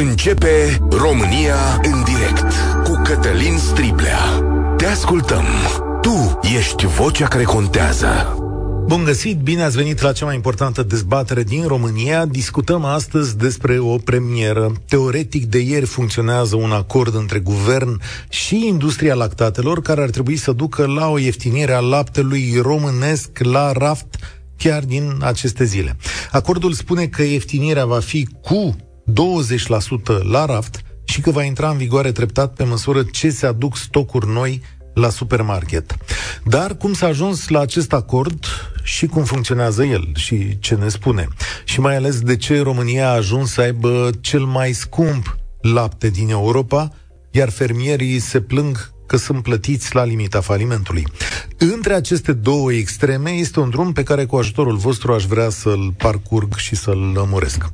Începe România în direct cu Cătălin Striblea. Te ascultăm. Tu ești vocea care contează. Bun găsit, bine ați venit la cea mai importantă dezbatere din România. Discutăm astăzi despre o premieră. Teoretic, de ieri funcționează un acord între guvern și industria lactatelor care ar trebui să ducă la o ieftinire a laptelui românesc la raft chiar din aceste zile. Acordul spune că ieftinirea va fi cu 20% la raft și că va intra în vigoare treptat pe măsură ce se aduc stocuri noi la supermarket. Dar cum s-a ajuns la acest acord și cum funcționează el și ce ne spune? Și mai ales de ce România a ajuns să aibă cel mai scump lapte din Europa, iar fermierii se plâng că sunt plătiți la limita falimentului. Între aceste două extreme este un drum pe care cu ajutorul vostru aș vrea să-l parcurg și să-l lămuresc.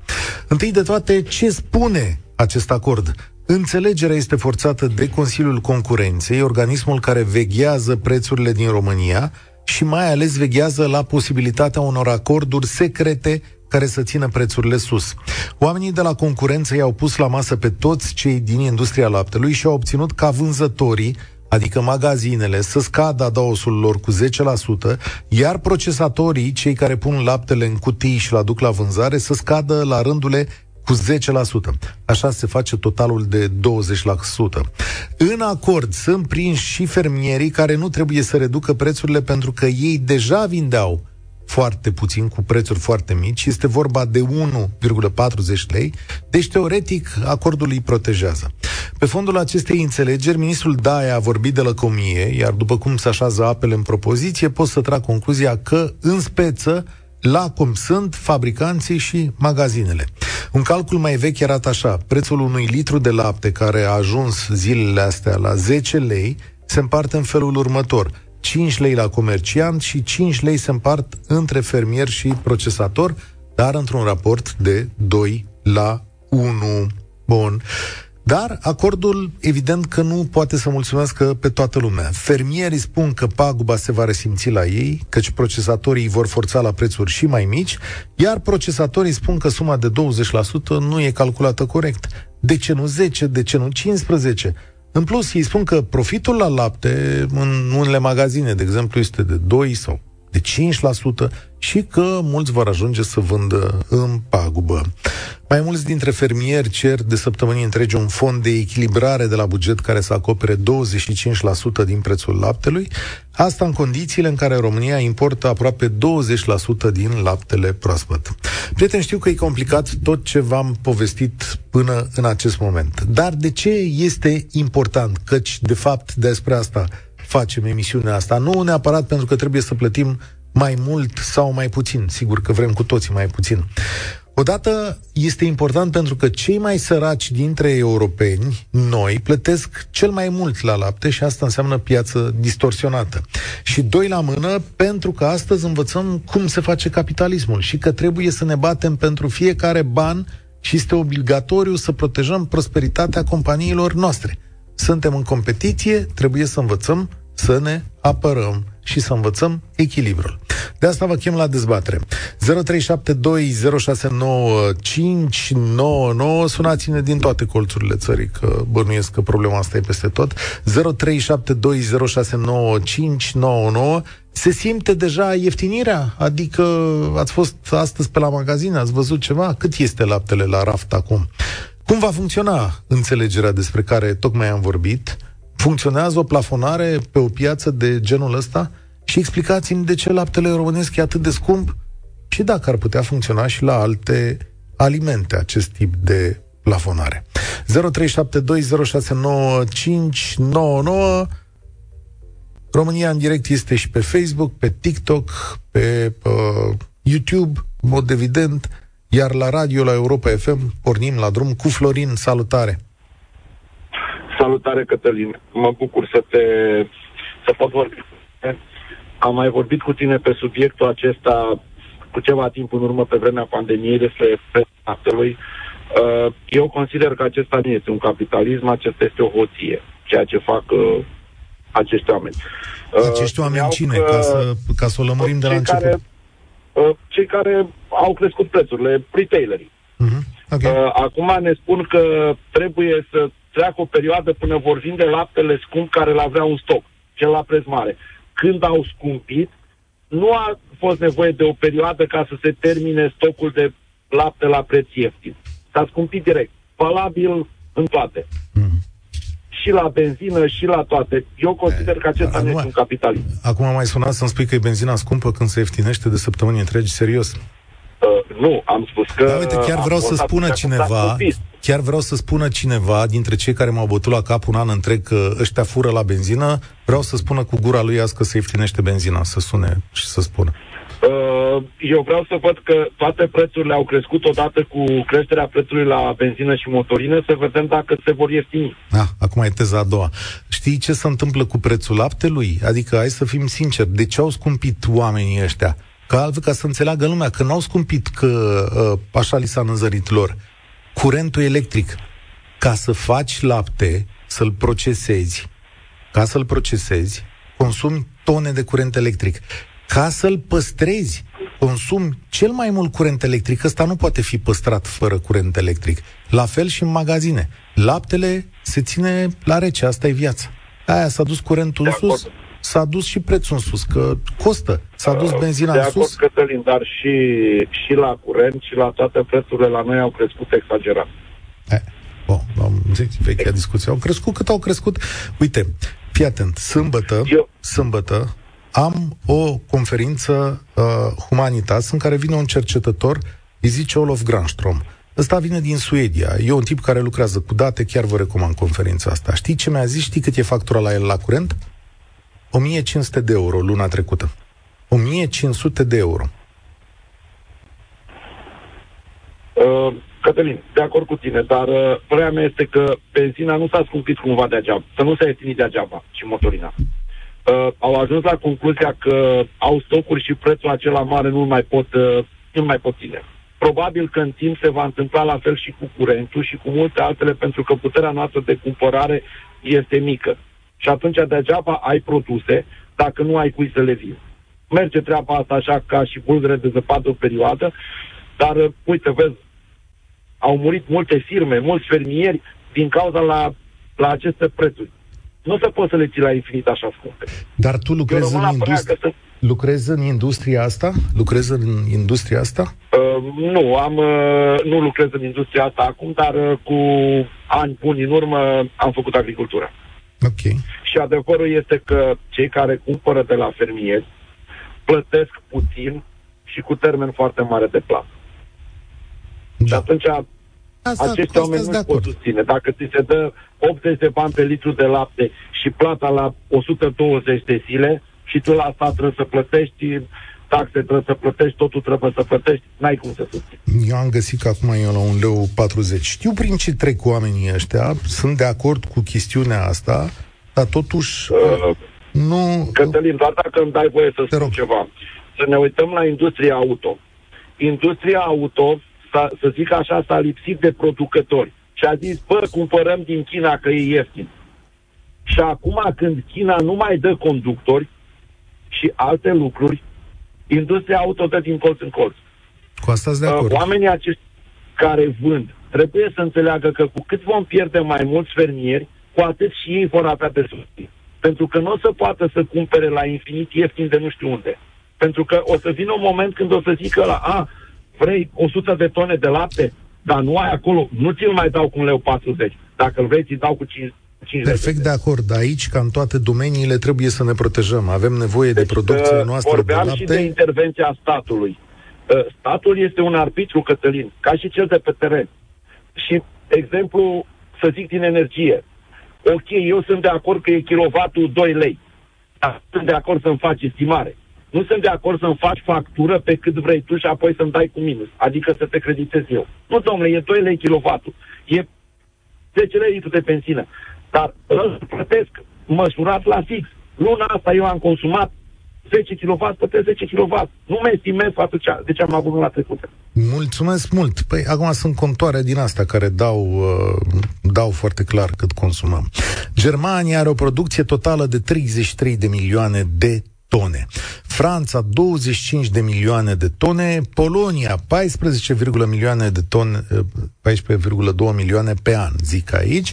Întâi de toate, ce spune acest acord? Înțelegerea este forțată de Consiliul Concurenței, organismul care veghează prețurile din România și mai ales veghează la posibilitatea unor acorduri secrete care să țină prețurile sus. Oamenii de la concurență i-au pus la masă pe toți cei din industria laptelui și au obținut ca vânzătorii adică magazinele, să scadă adaosul lor cu 10%, iar procesatorii, cei care pun laptele în cutii și-l aduc la vânzare, să scadă la rândule cu 10%. Așa se face totalul de 20%. În acord sunt prinși și fermierii care nu trebuie să reducă prețurile pentru că ei deja vindeau foarte puțin, cu prețuri foarte mici. Este vorba de 1,40 lei, deci teoretic acordul îi protejează. Pe fondul acestei înțelegeri, ministrul Daia a vorbit de lăcomie, iar după cum se așează apele în propoziție, pot să trag concluzia că, în speță, la cum sunt fabricanții și magazinele. Un calcul mai vechi arată așa, prețul unui litru de lapte care a ajuns zilele astea la 10 lei se împarte în felul următor – 5 lei la comerciant și 5 lei se împart între fermier și procesator, dar într-un raport de 2 la 1. Bun. Dar acordul, evident că nu poate să mulțumească pe toată lumea. Fermierii spun că paguba se va resimți la ei, căci procesatorii vor forța la prețuri și mai mici, iar procesatorii spun că suma de 20% nu e calculată corect. De ce nu 10? De ce nu 15? În plus, ei spun că profitul la lapte în unele magazine, de exemplu, este de 2 sau de 5% și că mulți vor ajunge să vândă în pagubă. Mai mulți dintre fermieri cer de săptămâni întregi un fond de echilibrare de la buget care să acopere 25% din prețul laptelui, asta în condițiile în care România importă aproape 20% din laptele proaspăt. Prieteni, știu că e complicat tot ce v-am povestit până în acest moment. Dar de ce este important? Căci, de fapt, despre asta facem emisiunea asta. Nu neapărat pentru că trebuie să plătim mai mult sau mai puțin. Sigur că vrem cu toții mai puțin. Odată este important pentru că cei mai săraci dintre europeni, noi, plătesc cel mai mult la lapte și asta înseamnă piață distorsionată. Și doi la mână, pentru că astăzi învățăm cum se face capitalismul și că trebuie să ne batem pentru fiecare ban și este obligatoriu să protejăm prosperitatea companiilor noastre. Suntem în competiție, trebuie să învățăm să ne apărăm și să învățăm echilibrul. De asta vă chem la dezbatere. 0372069599 Sunați-ne din toate colțurile țării, că bănuiesc că problema asta e peste tot. 0372069599 Se simte deja ieftinirea? Adică ați fost astăzi pe la magazin, ați văzut ceva? Cât este laptele la raft acum? Cum va funcționa înțelegerea despre care tocmai am vorbit? Funcționează o plafonare pe o piață de genul ăsta? Și explicați-mi de ce laptele românesc e atât de scump și dacă ar putea funcționa și la alte alimente acest tip de plafonare. 0372069599 România în direct este și pe Facebook, pe TikTok, pe uh, YouTube, în mod evident, iar la radio, la Europa FM, pornim la drum cu Florin. Salutare! Salutare, Cătălin. Mă bucur să te să pot vorbi. Am mai vorbit cu tine pe subiectul acesta cu ceva timp în urmă pe vremea pandemiei despre prețul uh, Eu consider că acesta nu este un capitalism, acesta este o hoție, ceea ce fac uh, acești oameni. Uh, acești oameni cine? Ca să, ca să o lămurim de la început. Care, cei care au crescut prețurile, retailerii. Uh-huh. Okay. Uh, acum ne spun că trebuie să treacă o perioadă până vor vinde laptele scump care l avea un stoc, cel la preț mare. Când au scumpit, nu a fost nevoie de o perioadă ca să se termine stocul de lapte la preț ieftin. S-a scumpit direct. Valabil în toate. Mm. Și la benzină, și la toate. Eu consider că acesta nu este un capitalism. Acum am mai sunat să-mi spui că e benzina scumpă când se ieftinește de săptămâni întregi, serios. Uh, nu, am spus că... Da, uite, chiar vreau să spună cineva, chiar vreau să spună cineva dintre cei care m-au bătut la cap un an întreg că ăștia fură la benzină, vreau să spună cu gura lui azi că se ieftinește benzina, să sune și să spună. Uh, eu vreau să văd că toate prețurile au crescut odată cu creșterea prețului la benzină și motorină, să vedem dacă se vor ieftini. Ah, acum e teza a doua. Știi ce se întâmplă cu prețul laptelui? Adică, hai să fim sinceri, de ce au scumpit oamenii ăștia? Ca altfel, ca să înțeleagă lumea, că n-au scumpit că uh, așa li s-a năzărit lor. Curentul electric. Ca să faci lapte, să-l procesezi, ca să-l procesezi, consumi tone de curent electric. Ca să-l păstrezi, consumi cel mai mult curent electric. Ăsta nu poate fi păstrat fără curent electric. La fel și în magazine. Laptele se ține la rece, asta e viața. Aia s-a dus curentul în sus, s-a dus și prețul în sus, că costă. S-a dus uh, benzina de în sus. De Cătălin, dar și, și la curent și la toate prețurile la noi au crescut exagerat. Eh, bun, am zis, vechea discuție. Au crescut cât au crescut. Uite, fii atent, sâmbătă, Eu... sâmbătă am o conferință uh, Humanitas în care vine un cercetător, îi zice Olof Granstrom. Ăsta vine din Suedia. E un tip care lucrează cu date, chiar vă recomand conferința asta. Știi ce mi-a zis? Știi cât e factura la el la curent? 1500 de euro luna trecută. 1500 de euro. Uh, Cătălin, de acord cu tine, dar uh, părerea mea este că benzina nu s-a scumpit cumva degeaba, să nu s-a ieftinit degeaba și motorina. Uh, au ajuns la concluzia că au stocuri și prețul acela mare nu mai pot, uh, nu mai pot ține. Probabil că în timp se va întâmpla la fel și cu curentul și cu multe altele, pentru că puterea noastră de cumpărare este mică. Și atunci degeaba ai produse dacă nu ai cui să le vii. Merge treaba asta așa ca și bulgăre de zăpadă o perioadă, dar uite, vezi, au murit multe firme, mulți fermieri din cauza la, la aceste prețuri. Nu se poate să le ții la infinit așa scumpe. Dar tu lucrezi în, industri... să... lucrezi în industria asta? Lucrezi în industria asta? Uh, nu, am, uh, nu lucrez în industria asta acum, dar uh, cu ani buni în urmă am făcut agricultură. Ok. Și adevărul este că cei care cumpără de la fermieri plătesc puțin și cu termen foarte mare de plată. Da. Și atunci asta, acești oameni nu pot susține. Dacă ți se dă 80 de bani pe litru de lapte și plata la 120 de zile și tu la asta trebuie să plătești taxe, trebuie să plătești, totul trebuie să plătești, n-ai cum să susții. Eu am găsit că acum e la un leu 40. Știu prin ce trec oamenii ăștia, sunt de acord cu chestiunea asta, dar totuși uh, nu... Cătălin, doar dacă îmi dai voie să spun ceva. Să ne uităm la industria auto. Industria auto, să zic așa, s-a lipsit de producători. Și a zis, bă, cumpărăm din China că e ieftin. Și acum când China nu mai dă conductori și alte lucruri, industria auto dă din colț în colț. Cu asta de acord. Uh, oamenii acești care vând trebuie să înțeleagă că cu cât vom pierde mai mulți fermieri, cu atât și ei vor avea de suferit. Pentru că nu o să poată să cumpere la infinit ieftin de nu știu unde. Pentru că o să vină un moment când o să zică la, a, vrei 100 de tone de lapte, dar nu ai acolo, nu ți-l mai dau cu un leu 40. Dacă îl vrei, ți dau cu 5, 5 Perfect de acord. Aici, ca în toate domeniile, trebuie să ne protejăm. Avem nevoie deci, de producție uh, noastră de lapte. și de intervenția statului. Uh, statul este un arbitru, Cătălin, ca și cel de pe teren. Și, exemplu, să zic din energie. Ok, eu sunt de acord că e kilovatul 2 lei. Dar sunt de acord să-mi faci estimare. Nu sunt de acord să-mi faci factură pe cât vrei tu și apoi să-mi dai cu minus. Adică să te creditez eu. Nu, domnule, e 2 lei kilovatul. E 10 lei litru de benzină. Dar îl plătesc măsurat la fix. Luna asta eu am consumat 10 kW, plătesc 10 kW. Nu mă estimez față de ce am avut la trecută. Mulțumesc mult. Păi acum sunt contoare din asta care dau, uh, dau foarte clar cât consumăm. Germania are o producție totală de 33 de milioane de tone. Franța 25 de milioane de tone, Polonia 14, milioane de tone, 14,2 milioane pe an, zic aici.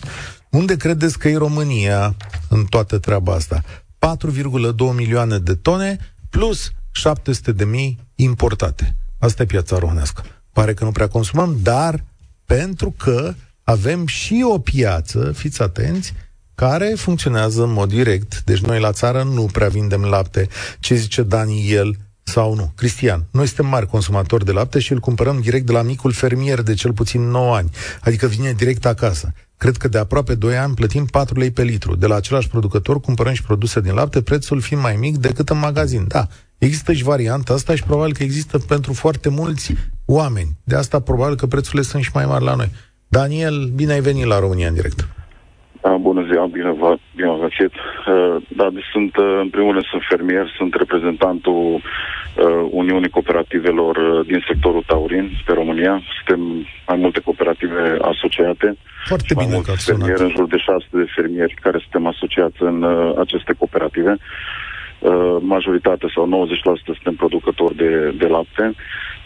Unde credeți că e România în toată treaba asta? 4,2 milioane de tone plus 700 de mii importate. Asta e piața românească. Pare că nu prea consumăm, dar pentru că avem și o piață, fiți atenți, care funcționează în mod direct. Deci noi la țară nu prea vindem lapte. Ce zice Daniel sau nu? Cristian, noi suntem mari consumatori de lapte și îl cumpărăm direct de la micul fermier de cel puțin 9 ani. Adică vine direct acasă. Cred că de aproape 2 ani plătim 4 lei pe litru. De la același producător cumpărăm și produse din lapte, prețul fiind mai mic decât în magazin. Da, există și varianta asta și probabil că există pentru foarte mulți oameni. De asta probabil că prețurile sunt și mai mari la noi. Daniel, bine ai venit la România în direct. Da, bună ziua, bine vă, bine vă găsit. Uh, da, deci sunt, uh, în primul rând, sunt fermier, sunt reprezentantul uh, Uniunii Cooperativelor uh, din sectorul taurin pe România. Suntem mai multe cooperative asociate. Foarte bine mai că ați fermieri, în jur de șase de fermieri care suntem asociați în uh, aceste cooperative. Uh, majoritatea sau 90% suntem producători de, de lapte.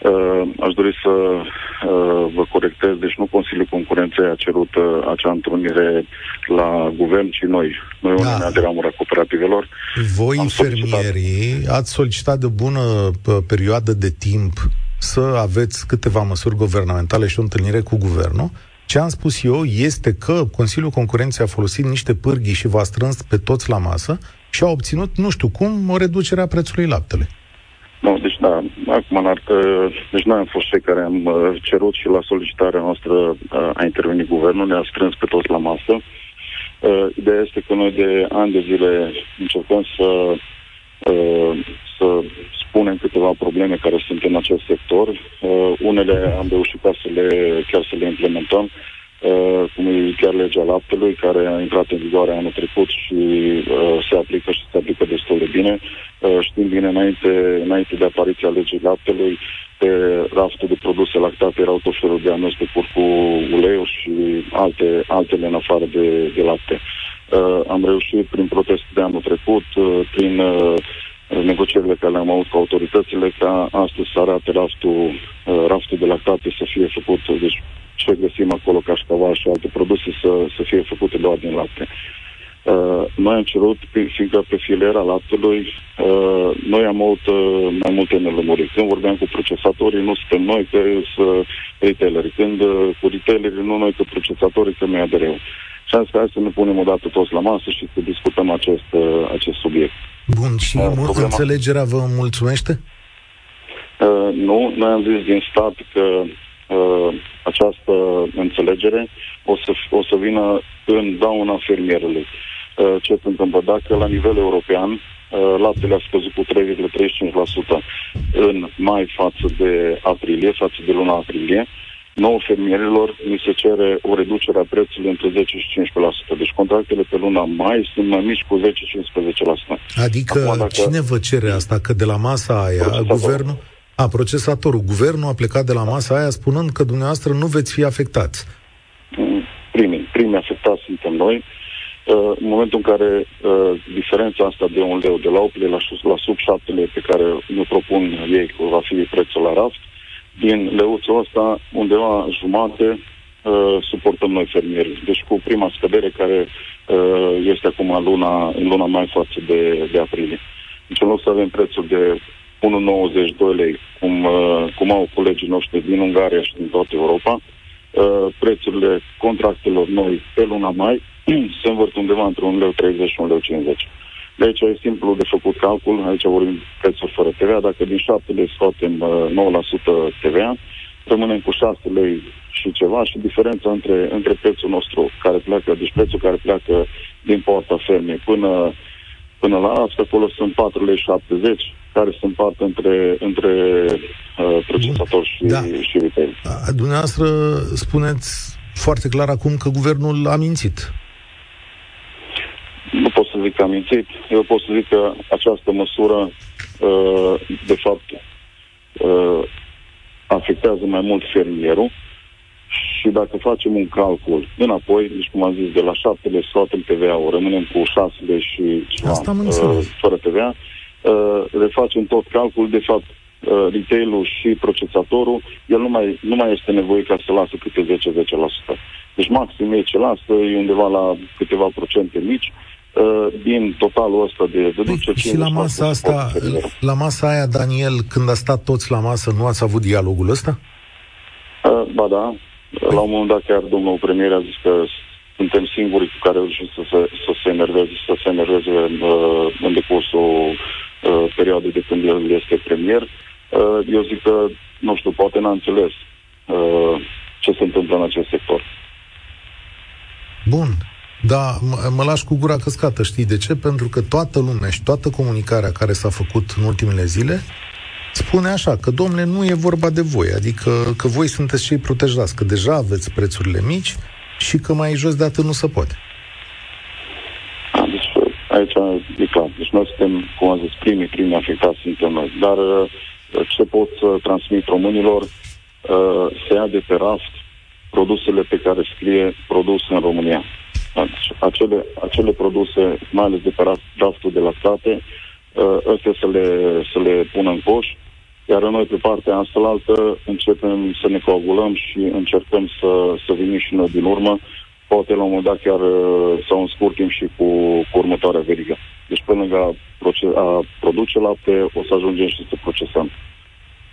Uh, aș dori să uh, vă corectez, deci nu Consiliul Concurenței a cerut uh, acea întrunire la guvern, ci noi, noi da. Uniunea de Ramura Cooperativelor. Voi, Am fermierii, solicitat... ați solicitat de bună perioadă de timp să aveți câteva măsuri guvernamentale și o întâlnire cu guvernul. Ce am spus eu este că Consiliul Concurenței a folosit niște pârghii și v-a strâns pe toți la masă și a obținut, nu știu cum, o reducere a prețului laptele. Nu, deci da, acum ar, uh, deci noi am fost cei care am uh, cerut și la solicitarea noastră uh, a intervenit guvernul, ne-a strâns pe toți la masă. Uh, ideea este că noi de ani de zile încercăm să, uh, să spunem câteva probleme care sunt în acest sector. Uh, unele am reușit ca să le, chiar să le implementăm. Uh, Uh, cum e chiar legea laptelui, care a intrat în vigoare anul trecut și uh, se aplică și se aplică destul de bine. Uh, știm bine, înainte, înainte de apariția legii laptelui, pe raftul de produse lactate erau tot felul de amestecuri cu uleiuri și alte, altele în afară de, de lapte. Uh, am reușit prin protest de anul trecut, uh, prin uh, negocierile care le-am avut cu autoritățile, ca astăzi să arate raftul, uh, raftul de lactate să fie făcut, deci ce găsim acolo, cașcaval și alte produse, să, să fie făcute doar din lapte. Uh, noi am cerut, fiindcă pe filera laptelui, uh, noi am avut uh, mai multe nelămuriri. Când vorbeam cu procesatorii, nu suntem noi, că sunt retaileri. Când uh, cu retailerii, nu noi, că procesatorii, că noi adereu. Și am zis că hai să ne punem odată toți la masă și să discutăm acest, uh, acest subiect. Bun, și uh, problema... înțelegerea vă mulțumește? Uh, nu, noi am zis din stat că uh, această înțelegere o să, o să vină în dauna fermierului. Uh, ce se întâmplă? Dacă la nivel european uh, laptele a scăzut cu 3,35% în mai față de aprilie, față de luna aprilie, nouă fermierilor mi se cere o reducere a prețului între 10 și 15%. Deci contractele pe luna mai sunt mai mici cu 10-15%. Adică Acum, dacă... cine vă cere asta? Că de la masa aia, guvernul... A, procesatorul. Guvernul a plecat de la masa aia spunând că dumneavoastră nu veți fi afectați. Primii, primii afectați suntem noi. Uh, în momentul în care uh, diferența asta de un leu, de la 8 lei la, la sub 7 lei pe care ne propun ei că va fi prețul la raft, din leuțul ăsta, undeva jumate, uh, suportăm noi fermieri. Deci cu prima scădere care uh, este acum în luna, în luna mai față de, de aprilie. Deci în loc să avem prețul de 1,92 lei, cum, uh, cum au colegii noștri din Ungaria și din toată Europa, uh, prețurile contractelor noi pe luna mai se învârt undeva între 1,30 lei și 1,50 lei. De aici e simplu de făcut calcul, aici vorbim prețuri fără TVA, dacă din 7 lei scoatem uh, 9% TVA, rămânem cu 6 lei și ceva și diferența între, între prețul nostru care pleacă, deci prețul care pleacă din poarta fermei până, până la asta, acolo sunt 4 lei 70, care se împart între, între uh, procesator și, da. și retail. Dumneavoastră spuneți foarte clar acum că guvernul a mințit. Nu pot să zic că a mințit. Eu pot să zic că această măsură, uh, de fapt, uh, afectează mai mult fermierul și dacă facem un calcul înapoi, deci cum am zis, de la 7 de scoatem TVA-ul, rămânem cu 6 de și ceva, Asta uh, fără TVA, uh, refacem tot calculul, de fapt, uh, retail-ul și procesatorul, el nu mai, nu mai este nevoie ca să lasă câte 10-10%. Deci maxim ei ce lasă e undeva la câteva procente mici, uh, din totalul ăsta de deducere. Păi, și la masa asta, la masa aia, Daniel, când a stat toți la masă, nu ați avut dialogul ăsta? Uh, ba da, păi. la un moment dat chiar domnul premier a zis că suntem singurii cu care reușim să se, să se enerveze, să se enerveze uh, în decursul uh, perioadei de când el este premier. Uh, eu zic că, nu știu, poate n-a înțeles uh, ce se întâmplă în acest sector. Bun. Da, m- mă lași cu gura căscată, știi de ce? Pentru că toată lumea și toată comunicarea care s-a făcut în ultimele zile spune așa, că domnule, nu e vorba de voi, adică că voi sunteți cei protejați, că deja aveți prețurile mici și că mai jos de atât nu se poate. A, deci aici e clar. Deci noi suntem, cum am zis, primii, primii afectați suntem noi. Dar uh, ce pot să transmit românilor, uh, se ia de pe raft produsele pe care scrie produs în România. Deci, acele, acele produse, mai ales de pe raftul de lactate, uh, astea să le, să le pună în coș, iar noi pe partea asta altă începem să ne coagulăm și încercăm să, să venim și noi din urmă, poate la un moment dat chiar uh, sau în scurt timp și cu, cu următoarea verigă. Deci până lângă a, proce- a produce lapte, o să ajungem și să procesăm.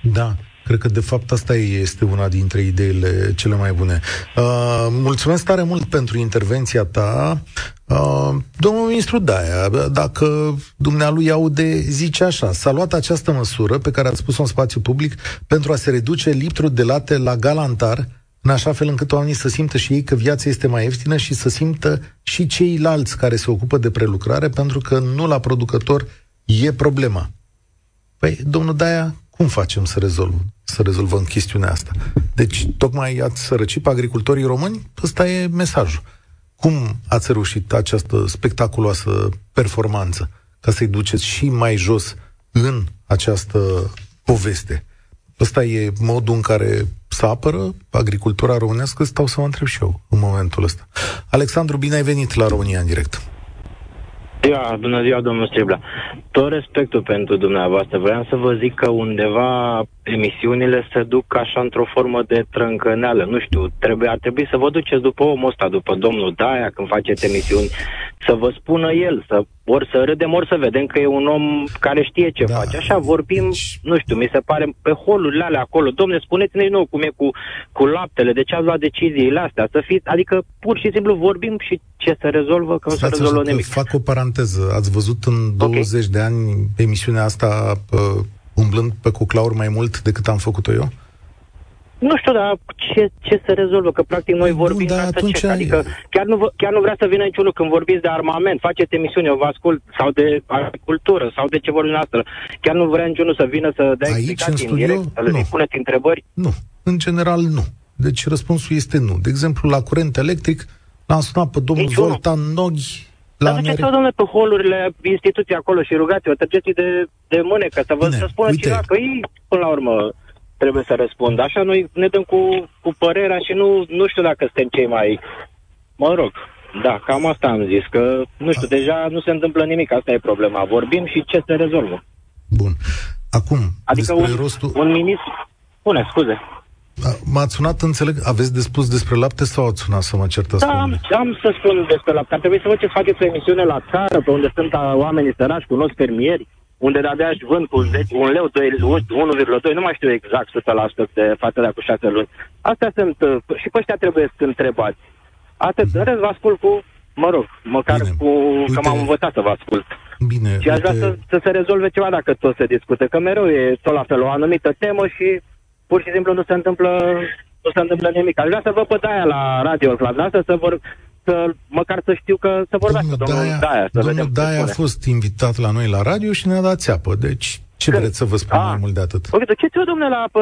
Da. Cred că, de fapt, asta este una dintre ideile cele mai bune. Uh, mulțumesc tare mult pentru intervenția ta. Uh, domnul ministru Daia, dacă dumnealui aude, zice așa, s-a luat această măsură pe care ați spus-o în spațiu public pentru a se reduce litrul de late la galantar, în așa fel încât oamenii să simtă și ei că viața este mai ieftină și să simtă și ceilalți care se ocupă de prelucrare, pentru că nu la producător e problema. Păi, domnul Daia, cum facem să rezolvăm, să rezolvăm chestiunea asta? Deci, tocmai ați sărăcit pe agricultorii români? Ăsta e mesajul. Cum ați reușit această spectaculoasă performanță ca să-i duceți și mai jos în această poveste? Ăsta e modul în care să apără agricultura românească? Stau să mă întreb și eu în momentul ăsta. Alexandru, bine ai venit la România în direct. Ziua, bună ziua, domnul Stribla. Tot respectul pentru dumneavoastră. Vreau să vă zic că undeva emisiunile se duc așa într-o formă de trâncăneală. Nu știu, trebuie, ar trebui să vă duceți după omul ăsta, după domnul Daia, când faceți emisiuni, să vă spună el, să, ori să râdem, ori să vedem că e un om care știe ce da. face. Așa vorbim, deci... nu știu, mi se pare, pe holurile alea acolo. Domne, spuneți-ne nou cum e cu, cu laptele, de ce ați luat deciziile astea, să fiți, adică pur și simplu vorbim și ce se rezolvă, că nu se rezolvă nimic. Fac o paranteză. Ați văzut în 20 okay. de ani emisiunea asta uh, umblând pe cuclauri mai mult decât am făcut-o eu? Nu știu, dar ce, ce se rezolvă? Că practic noi vorbim da, atunci ce? Ai... Adică chiar nu, chiar nu vrea să vină niciunul când vorbiți de armament, faceți emisiune, eu vă ascult, sau de agricultură, sau de ce vorbim noastră. Chiar nu vrea niciunul să vină să dea Aici, explicații în, studio, în direct, să le puneți întrebări? Nu, în general nu. Deci răspunsul este nu. De exemplu, la curent electric l-am sunat pe domnul Niciunul. Zoltan Noghi, la Dar duceți-vă, domnule, pe holurile instituției acolo și rugați-vă, treceți de, de mânecă, să vă Bine, să spună uite. ceva, că ei, până la urmă, trebuie să răspundă. Așa noi ne dăm cu, cu părerea și nu, nu știu dacă suntem cei mai... Mă rog, da, cam asta am zis, că, nu știu, A... deja nu se întâmplă nimic, asta e problema. Vorbim și ce se rezolvă. Bun. Acum, adică un, rostul... un ministru... Spune, scuze. M-ați sunat, înțeleg, aveți de spus despre lapte sau ați sunat să mă certați? Da, am, am să spun despre lapte. Ar trebui să vă ce faceți o emisiune la țară, pe unde sunt oamenii săraci, cunosc fermieri, unde de-abia își vând cu 10, un leu, 2, 1,2, nu mai știu exact 100% de față de cu 6 luni. Astea sunt, uh, și pe ăștia trebuie să întrebați. Atât, mm-hmm. rest vă ascult cu, mă rog, măcar Bine. cu, Uite. că m-am învățat să vă ascult. Bine, și aș vrea să, să se rezolve ceva dacă tot se discută, că mereu e tot la fel o anumită temă și pur și simplu nu se întâmplă, nu se întâmplă nimic. Aș vrea să vă pe aia la radio, la asta, să vor, să, măcar să știu că să vorbească domnul, domnul Daia. Daia să domnul vedem Daia a fost invitat la noi la radio și ne-a dat țeapă. Deci, ce Când? vreți să vă spun a, mai mult de atât? Ok, duceți-vă, domnule, la pă,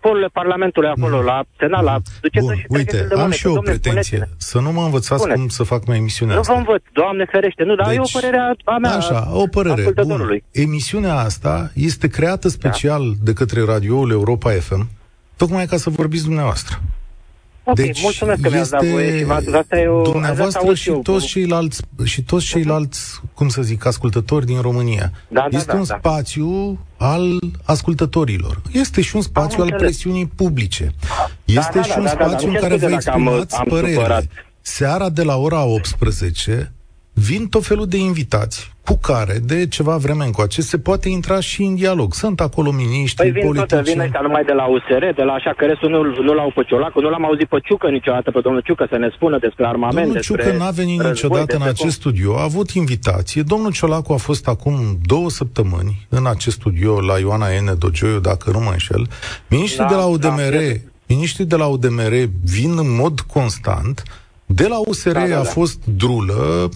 forurile Parlamentului acolo, mm. la Senat, la... Bun, și uite, am mâine, și eu o pretenție. Să nu mă învățați Spune. cum să fac mai emisiunea nu asta. Nu vă învăț, Doamne ferește. Nu, dar deci, e o deci, părere a mea, Așa, o părere. Bun. Emisiunea asta este creată special da. de către radioul Europa FM, tocmai ca să vorbiți dumneavoastră. Ok, deci mulțumesc că mi-ați dat voie și asta e o, dumneavoastră și toți, ceilalți, și toți ceilalți, cum să zic, ascultători din România. Da, da, este da, un da. spațiu al ascultătorilor. Este și un spațiu al presiunii publice. Este da, da, și un da, spațiu da, da, în care vă exprimați părerile. Seara de la ora 18 vin tot felul de invitați cu care, de ceva vreme încoace, se poate intra și în dialog. Sunt acolo miniștri, păi vin politicieni... Tot, vin ăștia numai de la USR, de la așa, că restul nu, nu l-au pe Ciolacu, nu l-am auzit pe Ciucă niciodată, pe domnul Ciucă, să ne spună despre armament, Domnul despre Ciucă n-a venit niciodată în acest cum... studio, a avut invitație. Domnul Ciolacu a fost acum două săptămâni în acest studio la Ioana N. Dogioiu, dacă nu mă înșel. Miniștrii da, de la UDMR, da, miniștrii de la UDMR vin în mod constant de la USR da, da, da. a fost drulă.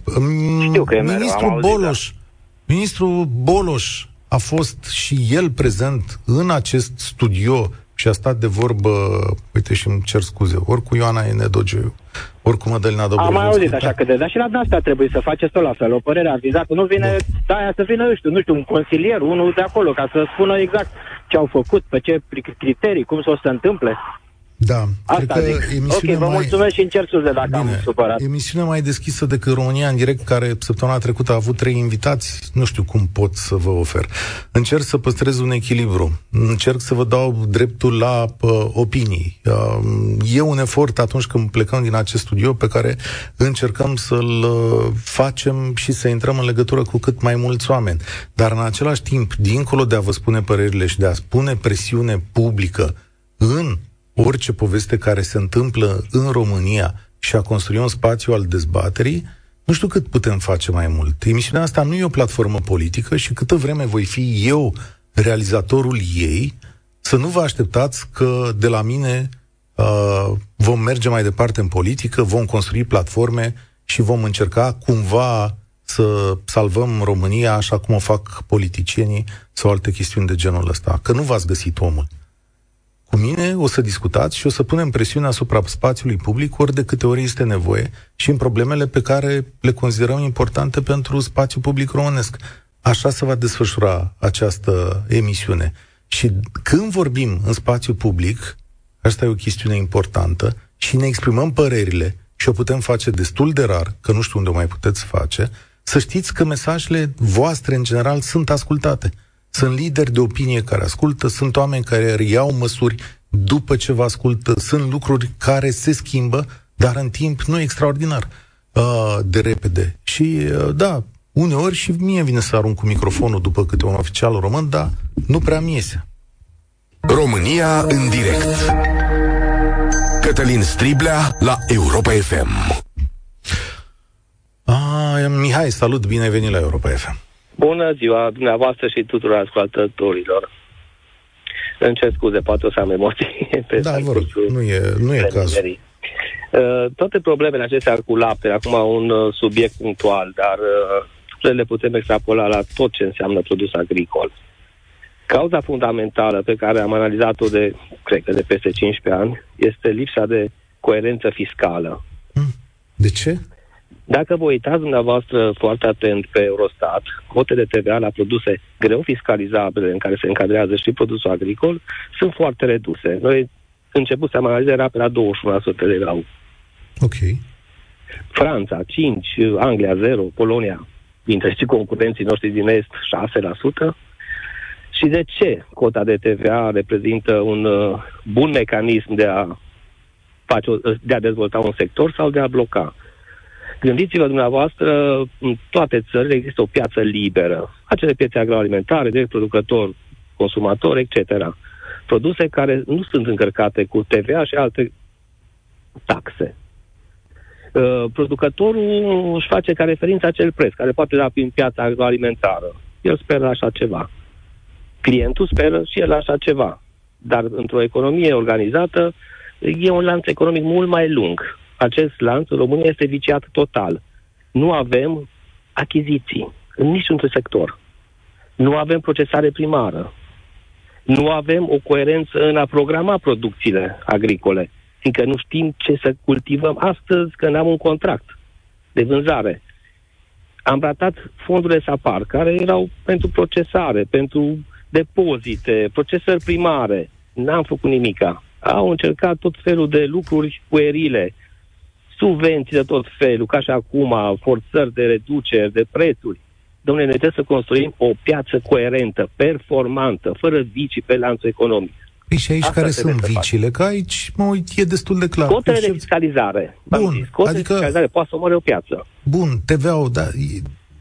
Știu că Ministrul mereu, Boloș, da. Ministrul Boloș a fost și el prezent în acest studio și a stat de vorbă, uite și îmi cer scuze, ori cu Ioana Enedogeu, ori cu Mădălina Dobrovolscu. Am mai auzit așa că de, dar și la asta trebuie să faceți tot la fel, o părere avizată. Nu vine, da, aia să vină, nu știu, nu știu, un consilier, unul de acolo, ca să spună exact ce au făcut, pe ce criterii, cum să o să se întâmple. Da, Asta cred că zic. Ok, vă mai... mulțumesc și încerc scuze dacă Bine, am supărat. Emisiunea mai deschisă decât România în direct, care săptămâna trecută a avut trei invitați, nu știu cum pot să vă ofer. Încerc să păstrez un echilibru, încerc să vă dau dreptul la uh, opinii. Uh, e un efort atunci când plecăm din acest studio pe care încercăm să-l uh, facem și să intrăm în legătură cu cât mai mulți oameni. Dar în același timp, dincolo de a vă spune părerile și de a spune presiune publică în orice poveste care se întâmplă în România și a construi un spațiu al dezbaterii, nu știu cât putem face mai mult. Emisiunea asta nu e o platformă politică și câtă vreme voi fi eu realizatorul ei, să nu vă așteptați că de la mine uh, vom merge mai departe în politică, vom construi platforme și vom încerca cumva să salvăm România așa cum o fac politicienii sau alte chestiuni de genul ăsta. Că nu v-ați găsit omul. Cu mine o să discutați și o să punem presiune asupra spațiului public ori de câte ori este nevoie și în problemele pe care le considerăm importante pentru spațiul public românesc. Așa se va desfășura această emisiune. Și când vorbim în spațiu public, asta e o chestiune importantă, și ne exprimăm părerile și o putem face destul de rar, că nu știu unde o mai puteți face, să știți că mesajele voastre, în general, sunt ascultate. Sunt lideri de opinie care ascultă, sunt oameni care iau măsuri după ce vă ascultă, sunt lucruri care se schimbă, dar în timp nu extraordinar uh, de repede. Și uh, da, uneori și mie vine să arunc cu microfonul după câte un oficial român, dar nu prea mi iese. România în direct. Cătălin Striblea la Europa FM. Ah, Mihai, salut, bine ai venit la Europa FM. Bună ziua dumneavoastră și tuturor ascultătorilor. Îmi cer scuze, poate o să am emoții. Pe da, vă rog, nu e, nu e cazul. Uh, toate problemele acestea cu lapte, acum un uh, subiect punctual, dar uh, le putem extrapola la tot ce înseamnă produs agricol. Cauza fundamentală pe care am analizat-o de, cred că de peste 15 ani, este lipsa de coerență fiscală. Hmm. De ce? Dacă vă uitați dumneavoastră foarte atent pe Eurostat, cote de TVA la produse greu fiscalizabile în care se încadrează și produsul agricol sunt foarte reduse. Noi început să analizăm era pe la 21% de grau. Ok. Franța 5, Anglia 0, Polonia dintre și concurenții noștri din Est 6%. Și de ce cota de TVA reprezintă un uh, bun mecanism de a, face, de a dezvolta un sector sau de a bloca? Gândiți-vă dumneavoastră, în toate țările există o piață liberă. Acele piețe agroalimentare, de producător, consumator, etc. Produse care nu sunt încărcate cu TVA și alte taxe. Uh, producătorul își face ca referință acel preț, care poate da prin piața agroalimentară. El speră așa ceva. Clientul speră și el așa ceva. Dar într-o economie organizată e un lanț economic mult mai lung acest lanț în România este viciat total. Nu avem achiziții în niciun sector. Nu avem procesare primară. Nu avem o coerență în a programa producțiile agricole, fiindcă nu știm ce să cultivăm astăzi că n-am un contract de vânzare. Am ratat fondurile SAPAR, care erau pentru procesare, pentru depozite, procesări primare. N-am făcut nimica. au încercat tot felul de lucruri puerile, subvenții de tot felul, ca și acum, forțări de reduceri, de prețuri. Domnule, noi trebuie să construim o piață coerentă, performantă, fără vicii pe lanțul economic. Păi și aici Asta care sunt vicile? Că aici, mă uit, e destul de clar. Cotele de fiscalizare. Bun, zis, cotele adică... de fiscalizare poate să omoare o piață. Bun, TVA-ul, dar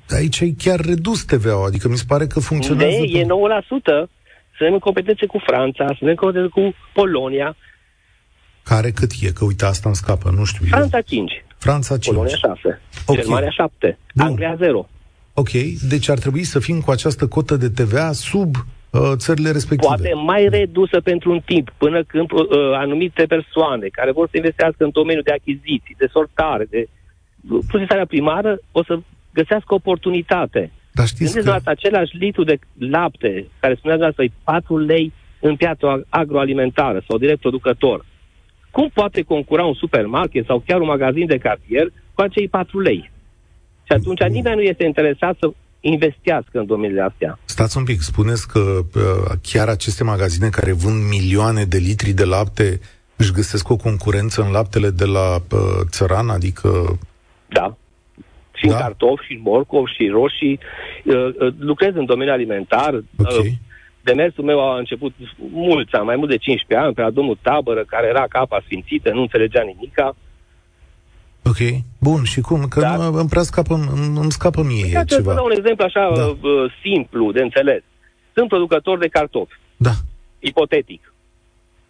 aici e chiar redus TVA-ul, adică mi se pare că funcționează... Ne, e 9%. Suntem în competențe cu Franța, suntem în competențe cu Polonia. Care cât e? Că uite, asta îmi scapă, nu știu. Franța 5. Franța 5. Polonia 6. Okay. Germania 7. Bun. Anglia 0. Ok, deci ar trebui să fim cu această cotă de TVA sub uh, țările respective. Poate mai redusă pentru un timp, până când uh, anumite persoane care vor să investească în domeniul de achiziții, de sortare, de procesarea primară, o să găsească oportunitate. Dar știți că... același litru de lapte, care spunea să 4 lei în piața agroalimentară sau direct producător. Cum poate concura un supermarket sau chiar un magazin de cartier cu acei 4 lei? Și atunci nimeni nu este interesat să investească în domeniile astea. Stați un pic, spuneți că uh, chiar aceste magazine care vând milioane de litri de lapte își găsesc o concurență în laptele de la uh, țăran, adică... Da. Și da? în cartofi, și în morcov, și roșii. Uh, uh, lucrez în domeniul alimentar. Okay. Uh, demersul meu a început mulți ani, mai mult de 15 ani, pe la domnul Tabără, care era capa sfințită, nu înțelegea nimica. Uh, Ok, bun, și cum? Că da. nu, îmi prea scapă, îmi, îmi scapă mie da, ceva. Să un exemplu așa da. uh, simplu de înțeles. Sunt producător de cartofi. Da. Ipotetic.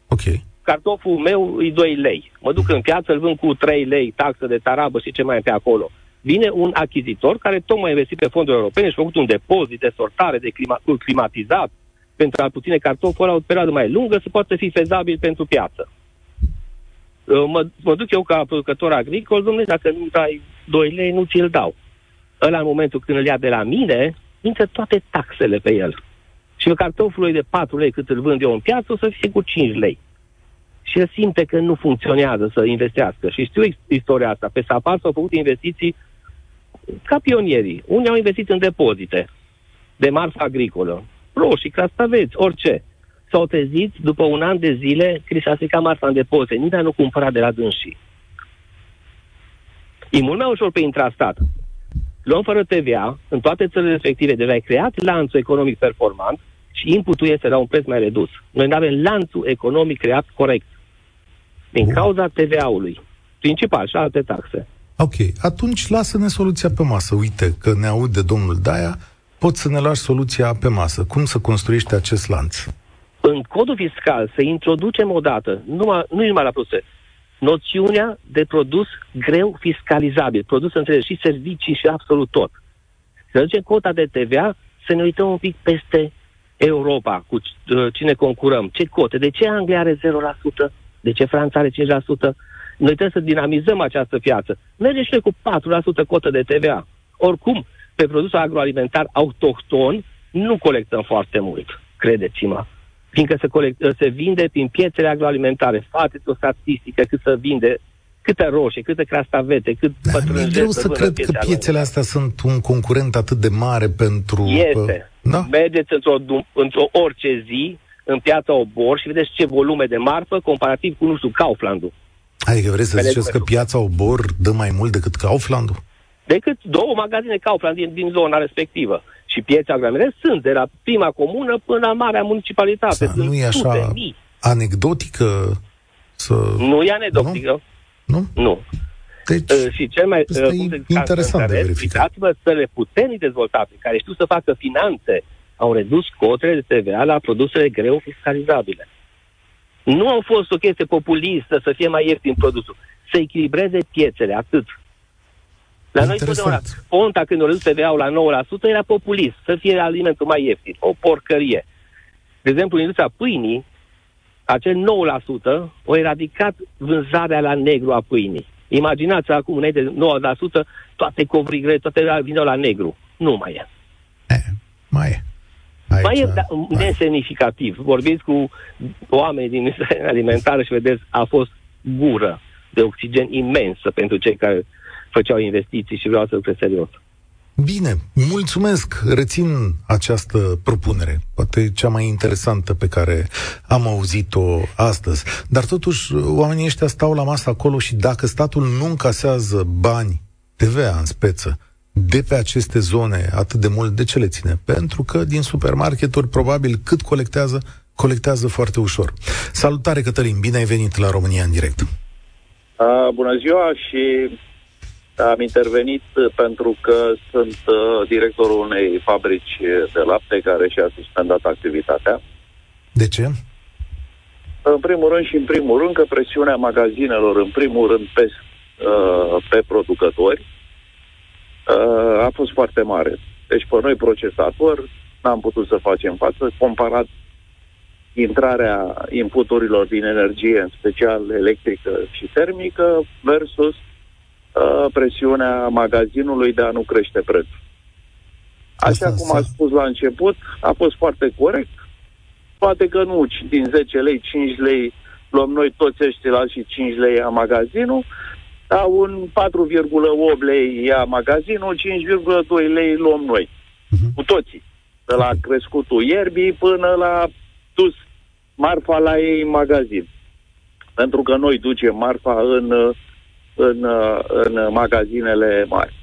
Ok. Cartoful meu e 2 lei. Mă duc în piață, îl vând cu 3 lei, taxă de tarabă și ce mai e pe acolo. Vine un achizitor care tocmai a investit pe fonduri europene și a făcut un depozit de sortare, de clima, climatizat, pentru a puține cartofi fără o perioadă mai lungă să poată fi fezabil pentru piață. Uh, mă, mă duc eu ca producător agricol, domnule, dacă nu dai 2 lei, nu ți-l dau. Ăla, în momentul când îl ia de la mine, intră toate taxele pe el. Și cartoful de 4 lei cât îl vând eu în piață, o să fie cu 5 lei. Și el simte că nu funcționează să investească. Și știu istoria asta. Pe Sapar s-au făcut investiții ca pionierii. Unii au investit în depozite de marfă agricolă, roșii, castaveți, orice s-au trezit după un an de zile că li s-a stricat marfa în depozite. Nimeni nu cumpăra de la dânsii. E mult mai ușor pe intrastat. Luăm fără TVA, în toate țările respective, deja ai creat lanțul economic performant și inputul este la un preț mai redus. Noi nu avem lanțul economic creat corect. Din Bun. cauza TVA-ului. Principal și alte taxe. Ok, atunci lasă-ne soluția pe masă. Uite că ne aude domnul Daia, poți să ne lași soluția pe masă. Cum să construiești acest lanț? în codul fiscal să introducem odată, numai, nu numai la produse, noțiunea de produs greu fiscalizabil, produs între și servicii și absolut tot. Să ducem cota de TVA, să ne uităm un pic peste Europa, cu uh, cine concurăm, ce cote, de ce Anglia are 0%, de ce Franța are 5%, noi trebuie să dinamizăm această piață. Merge și noi cu 4% cotă de TVA. Oricum, pe produsul agroalimentar autohton nu colectăm foarte mult, credeți-mă fiindcă se, colect, se vinde prin piețele agroalimentare. Faceți o statistică cât să vinde câte roșii, câte crastavete, cât da, Mi-e greu să cred că piețele astea sunt un concurent atât de mare pentru... Este. Da? Mergeți într-o, într-o orice zi în piața Obor și vedeți ce volume de marfă comparativ cu, nu știu, Kauflandul. Adică vreți să Vedeți ziceți că piața Obor dă mai mult decât Kauflandul? Decât două magazine Kaufland din, din zona respectivă și piețe agrare sunt de la prima comună până la marea municipalitate. Să, nu e așa mii. anecdotică? Să... Nu e anecdotică. Nu? Nu. Deci, uh, și cel mai uh, e interesant de verificat. Uitați-vă țările puternic dezvoltate, care știu să facă finanțe, au redus cotele de TVA la produsele greu fiscalizabile. Nu au fost o chestie populistă să fie mai ieftin produsul. Să echilibreze piețele, atât. La noi totdeauna, ponta când o râs TVA-ul la 9% era populist, să fie alimentul mai ieftin, o porcărie. De exemplu, în industria pâinii, acel 9% o eradicat vânzarea la negru a pâinii. Imaginați acum, înainte de 9%, toate covrigile, toate vineau la negru. Nu mai e. e mai e. Aici, mai e da, nesemnificativ. Vorbiți cu oameni din alimentară și vedeți, a fost gură de oxigen imensă pentru cei care făceau investiții și vreau să lucrez serios. Bine, mulțumesc, rețin această propunere, poate cea mai interesantă pe care am auzit-o astăzi. Dar totuși, oamenii ăștia stau la masă acolo și dacă statul nu încasează bani, TVA în speță, de pe aceste zone atât de mult, de ce le ține? Pentru că din supermarketuri, probabil, cât colectează, colectează foarte ușor. Salutare, Cătălin, bine ai venit la România în direct. Uh, bună ziua și am intervenit pentru că sunt uh, directorul unei fabrici de lapte care și-a suspendat activitatea. De ce? În primul rând și în primul rând că presiunea magazinelor, în primul rând pe, uh, pe producători, uh, a fost foarte mare. Deci pe noi procesator n-am putut să facem față, comparat intrarea inputurilor din energie, în special electrică și termică, versus uh, presiunea magazinului de a nu crește prețul. Așa Asta, cum a spus la început, a fost foarte corect. Poate că nu din 10 lei, 5 lei luăm noi toți ăștia la și 5 lei a magazinul, dar un 4,8 lei ia magazinul, 5,2 lei luăm noi. Uh-huh. Cu toții. De la crescutul ierbii până la dus marfa la ei în magazin. Pentru că noi ducem marfa în, în, în magazinele mari.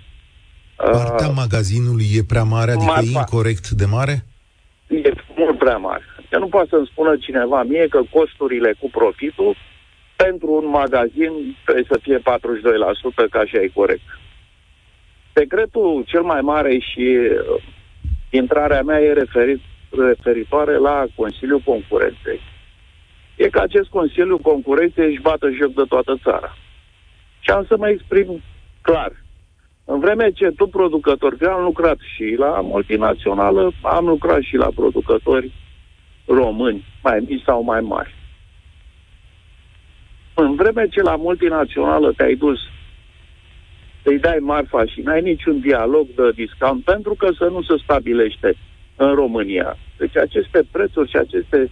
Partea uh, magazinului e prea mare, adică marfa, e incorrect de mare? E mult prea mare. Eu nu poate să-mi spună cineva mie că costurile cu profitul pentru un magazin trebuie să fie 42%, ca și e corect. Secretul cel mai mare și uh, intrarea mea e referit referitoare la Consiliul Concurenței e că acest Consiliu Concurenței își bată joc de toată țara. Și am să mă exprim clar. În vreme ce tu producător, că am lucrat și la multinațională, am lucrat și la producători români, mai mici sau mai mari. În vreme ce la multinațională te-ai dus să-i dai marfa și n-ai niciun dialog de discount pentru că să nu se stabilește în România. Deci aceste prețuri și aceste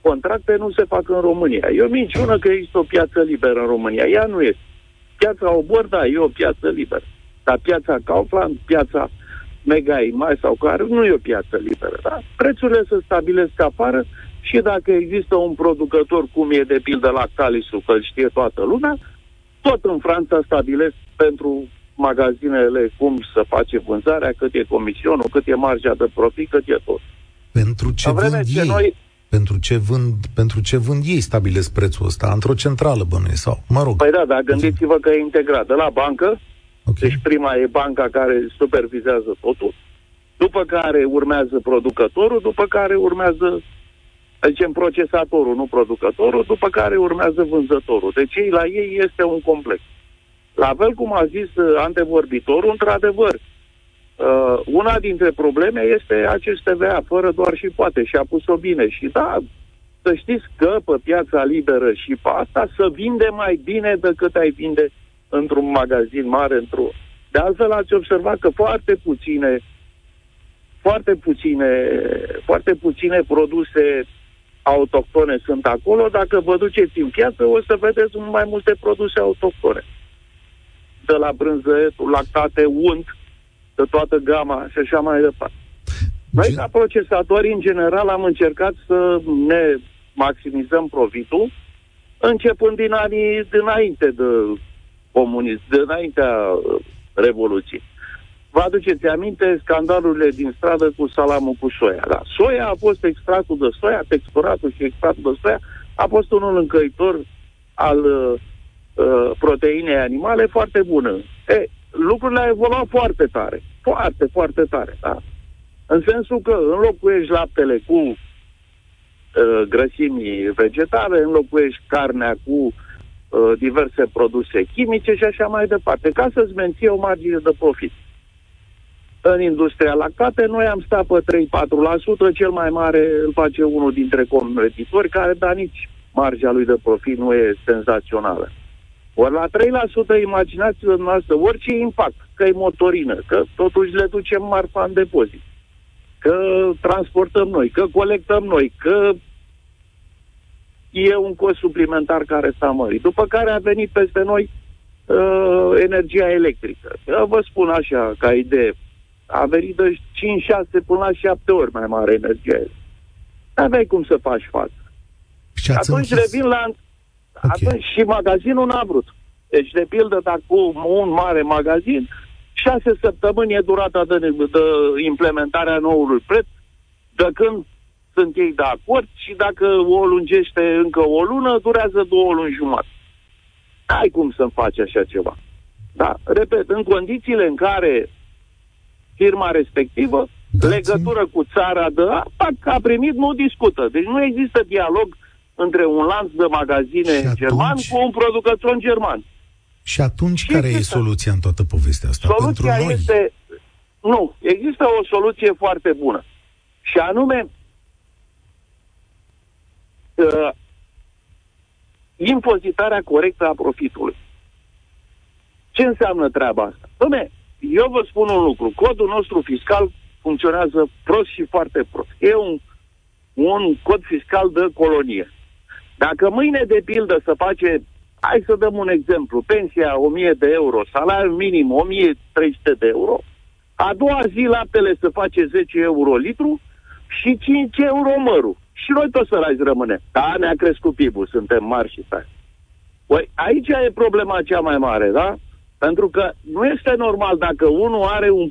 contracte nu se fac în România. E o minciună că există o piață liberă în România. Ea nu este. Piața Obor, da, e o piață liberă. Dar piața Kaufland, piața Mega Imai sau care nu e o piață liberă. Da? Prețurile se stabilesc afară și dacă există un producător, cum e de pildă la Calisu, că știe toată lumea, tot în Franța stabilesc pentru magazinele cum să face vânzarea, cât e comisionul, cât e marja de profit, cât e tot. Pentru ce vând ce ei? Noi, pentru ce vând, pentru ce vând ei stabilesc prețul ăsta? Într-o centrală bănuie sau, mă rog. Păi da, dar gândiți-vă că e integrat de la bancă, okay. deci prima e banca care supervizează totul, după care urmează producătorul, după care urmează zicem, procesatorul, nu producătorul, după care urmează vânzătorul. Deci ei, la ei este un complex. La fel cum a zis uh, antevorbitorul, într-adevăr, Uh, una dintre probleme este acest TVA, fără doar și poate, și a pus-o bine. Și da, să știți că pe piața liberă și pe asta să vinde mai bine decât ai vinde într-un magazin mare, într-o... De altfel ați observat că foarte puține, foarte puține, foarte puține produse autohtone sunt acolo. Dacă vă duceți în piață, o să vedeți mai multe produse autohtone. De la brânză, lactate, unt, de toată gama și așa mai departe. Noi, ca procesatori, în general, am încercat să ne maximizăm profitul, începând din anii dinainte de comunism, dinaintea uh, Revoluției. Vă aduceți aminte scandalurile din stradă cu salamul cu soia. Da. Soia a fost extractul de soia, texturatul și extractul de soia a fost unul încăitor al uh, uh, proteinei animale foarte bună. E, lucrurile au evoluat foarte tare. Foarte, foarte tare, da? În sensul că înlocuiești laptele cu uh, grăsimi vegetale, înlocuiești carnea cu uh, diverse produse chimice și așa mai departe, ca să-ți menții o margine de profit. În industria lactate, noi am stat pe 3-4%, cel mai mare îl face unul dintre competitori, care, da, nici marja lui de profit nu e senzațională. Ori la 3% imaginați-vă noastră orice impact, că e motorină, că totuși le ducem marfa în depozit, că transportăm noi, că colectăm noi, că e un cost suplimentar care s-a mărit. După care a venit peste noi uh, energia electrică. Eu vă spun așa, ca idee, a venit de 5, 6 până la 7 ori mai mare energia. Nu aveai cum să faci față. Și atunci închis. revin la... Okay. Atunci și magazinul n-a vrut. Deci, de pildă, dacă un mare magazin, șase săptămâni e durata de, de implementarea noului preț, de când sunt ei de acord și dacă o lungește încă o lună, durează două luni jumătate. Ai cum să-mi faci așa ceva. Da? Repet, în condițiile în care firma respectivă, Dați-mi. legătură cu țara de apa, a primit, nu discută. Deci nu există dialog între un lanț de magazine atunci... german cu un producător german. Și atunci și care există? e soluția în toată povestea asta soluția pentru noi? Este, nu, există o soluție foarte bună. Și anume, uh, impozitarea corectă a profitului. Ce înseamnă treaba asta? Dom'le, eu vă spun un lucru. Codul nostru fiscal funcționează prost și foarte prost. E un, un cod fiscal de colonie. Dacă mâine, de pildă, să face, hai să dăm un exemplu, pensia 1000 de euro, salariul minim 1300 de euro, a doua zi laptele să face 10 euro litru și 5 euro mărul. Și noi toți săraci rămâne. Da, ne-a crescut PIB-ul, suntem mari și tari. Păi aici e problema cea mai mare, da? Pentru că nu este normal dacă unul are un...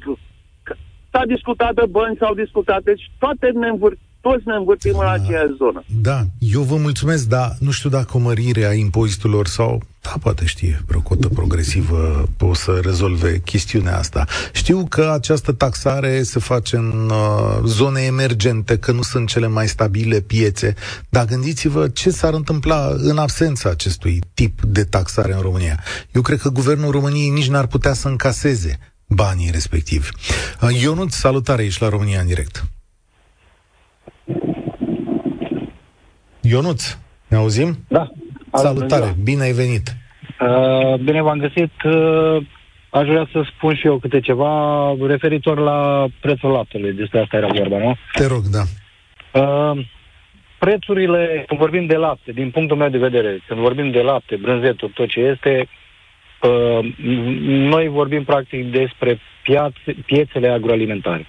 S-a discutat de bani, s-au discutat, deci toate ne învârt, toți ne învârtim da, în aceeași zonă. Da, eu vă mulțumesc, dar nu știu dacă o mărire a impozitelor sau, da, poate știe, vreo cotă progresivă o să rezolve chestiunea asta. Știu că această taxare se face în uh, zone emergente, că nu sunt cele mai stabile piețe, dar gândiți-vă ce s-ar întâmpla în absența acestui tip de taxare în România. Eu cred că guvernul României nici n-ar putea să încaseze banii respectivi. Uh, Ionut, salutare, ești la România în direct. Ionuț, ne auzim? Da. Salutare, bine ai venit. Uh, bine v-am găsit. Uh, aș vrea să spun și eu câte ceva referitor la prețul laptelui. Despre asta era vorba, nu? Te rog, da. Uh, prețurile, când vorbim de lapte, din punctul meu de vedere, când vorbim de lapte, brânzeturi, tot ce este, uh, noi vorbim practic despre piațe, piețele agroalimentare.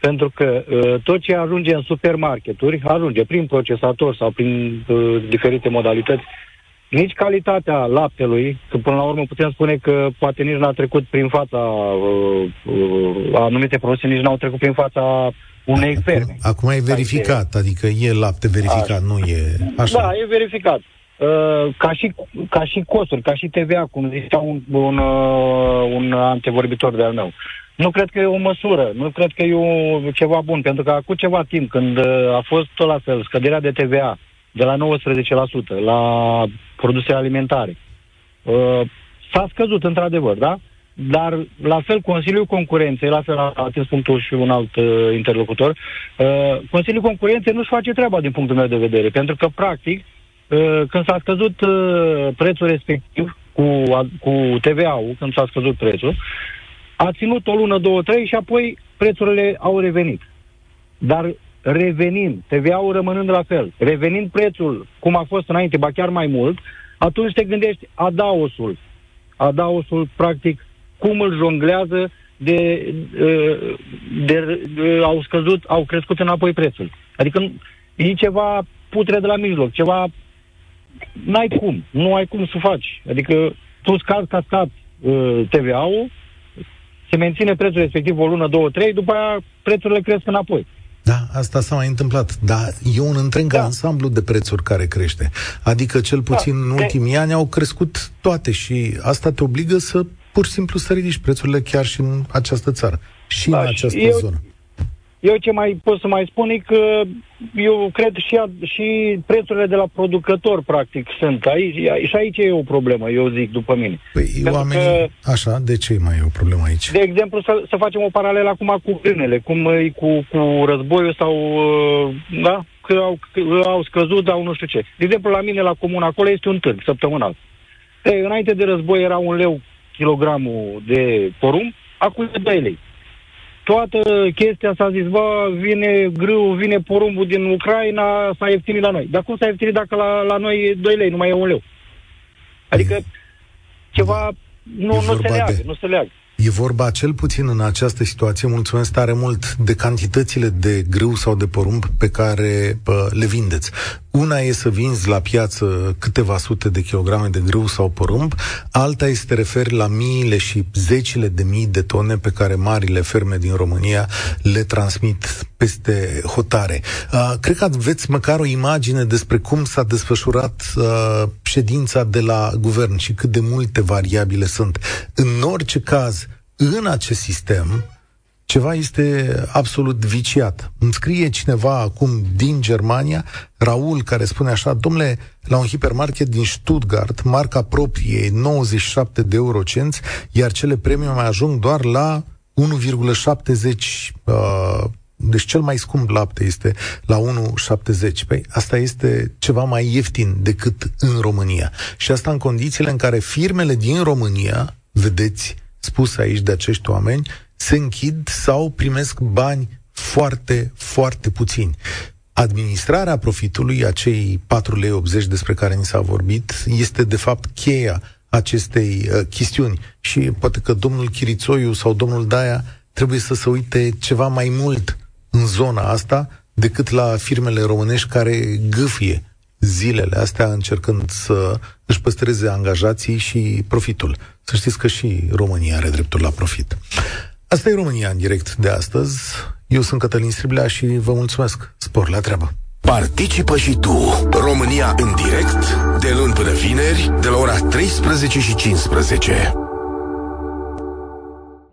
Pentru că uh, tot ce ajunge în supermarketuri, ajunge prin procesator sau prin uh, diferite modalități, nici calitatea laptelui, că până la urmă putem spune că poate nici n-a trecut prin fața uh, uh, anumite produse, nici n-au trecut prin fața unei acum, ferme. Acum e verificat, adică e lapte verificat, așa. nu e așa. Da, e verificat. Uh, ca, și, ca și costuri, ca și TVA, cum zicea un, un, uh, un antevorbitor de-al meu. Nu cred că e o măsură, nu cred că e o, ceva bun, pentru că acum ceva timp, când uh, a fost tot la fel, scăderea de TVA de la 19% la produse alimentare, uh, s-a scăzut într-adevăr, da? Dar, la fel, Consiliul Concurenței, la fel a atins punctul și un alt uh, interlocutor, uh, Consiliul Concurenței nu-și face treaba din punctul meu de vedere, pentru că, practic, uh, când s-a scăzut uh, prețul respectiv cu, cu TVA-ul, când s-a scăzut prețul, a ținut o lună, două, trei și apoi prețurile au revenit. Dar revenind, TVA-ul rămânând la fel, revenind prețul cum a fost înainte, ba chiar mai mult, atunci te gândești adaosul. Adaosul, practic, cum îl jonglează de, de, de, de au scăzut, au crescut înapoi prețul. Adică e ceva putre de la mijloc, ceva n-ai cum, nu ai cum să faci. Adică tu scazi cascat uh, TVA-ul, se menține prețul respectiv o lună, două, trei, după aia prețurile cresc înapoi. Da, asta s-a mai întâmplat. Dar e un întreg da. ansamblu de prețuri care crește. Adică, cel da, puțin da. în ultimii de... ani au crescut toate și asta te obligă să pur și simplu să ridici prețurile chiar și în această țară și da, în această eu, zonă. Eu ce mai pot să mai spun e că eu cred și, a, și prețurile de la producător, practic, sunt aici. Și aici e o problemă, eu zic, după mine. Păi Pentru oamenii... Că, așa, de ce mai e o problemă aici? De exemplu, să, să facem o paralelă acum cu grânele, cum e cu, cu războiul sau, uh, da, că au, că au scăzut, sau nu știu ce. De exemplu, la mine, la comună, acolo este un târg săptămânal. Ei, înainte de război era un leu kilogramul de porumb, acum e 2 lei toată chestia s-a zis, bă, vine grâu, vine porumbul din Ucraina, s-a ieftinit la noi. Dar cum s-a ieftinit dacă la, la noi e 2 lei, nu mai e un leu? Adică ceva nu, nu se leagă, de... nu se leagă. E vorba cel puțin în această situație, mulțumesc tare mult, de cantitățile de grâu sau de porumb pe care pă, le vindeți. Una e să vinzi la piață câteva sute de kilograme de grâu sau porumb, alta este să te referi la miile și zecile de mii de tone pe care marile ferme din România le transmit peste hotare. Uh, cred că aveți măcar o imagine despre cum s-a desfășurat uh, ședința de la guvern și cât de multe variabile sunt. În orice caz, în acest sistem, ceva este absolut viciat. Îmi scrie cineva acum din Germania, Raul, care spune așa, domnule, la un hipermarket din Stuttgart, marca proprie e 97 de eurocenți, iar cele premium mai ajung doar la 1,70 uh, deci cel mai scump lapte este la 1,70. Păi asta este ceva mai ieftin decât în România. Și asta în condițiile în care firmele din România, vedeți, spus aici de acești oameni, se închid sau primesc bani foarte, foarte puțini. Administrarea profitului, acei 4,80 lei despre care ni s-a vorbit, este de fapt cheia acestei uh, chestiuni. Și poate că domnul Chirițoiu sau domnul Daia trebuie să se uite ceva mai mult în zona asta decât la firmele românești care gâfie zilele astea încercând să își păstreze angajații și profitul. Să știți că și România are dreptul la profit. Asta e România în direct de astăzi. Eu sunt Cătălin Striblea și vă mulțumesc. Spor la treabă! Participă și tu, România în direct, de luni până vineri, de la ora 13 și 15.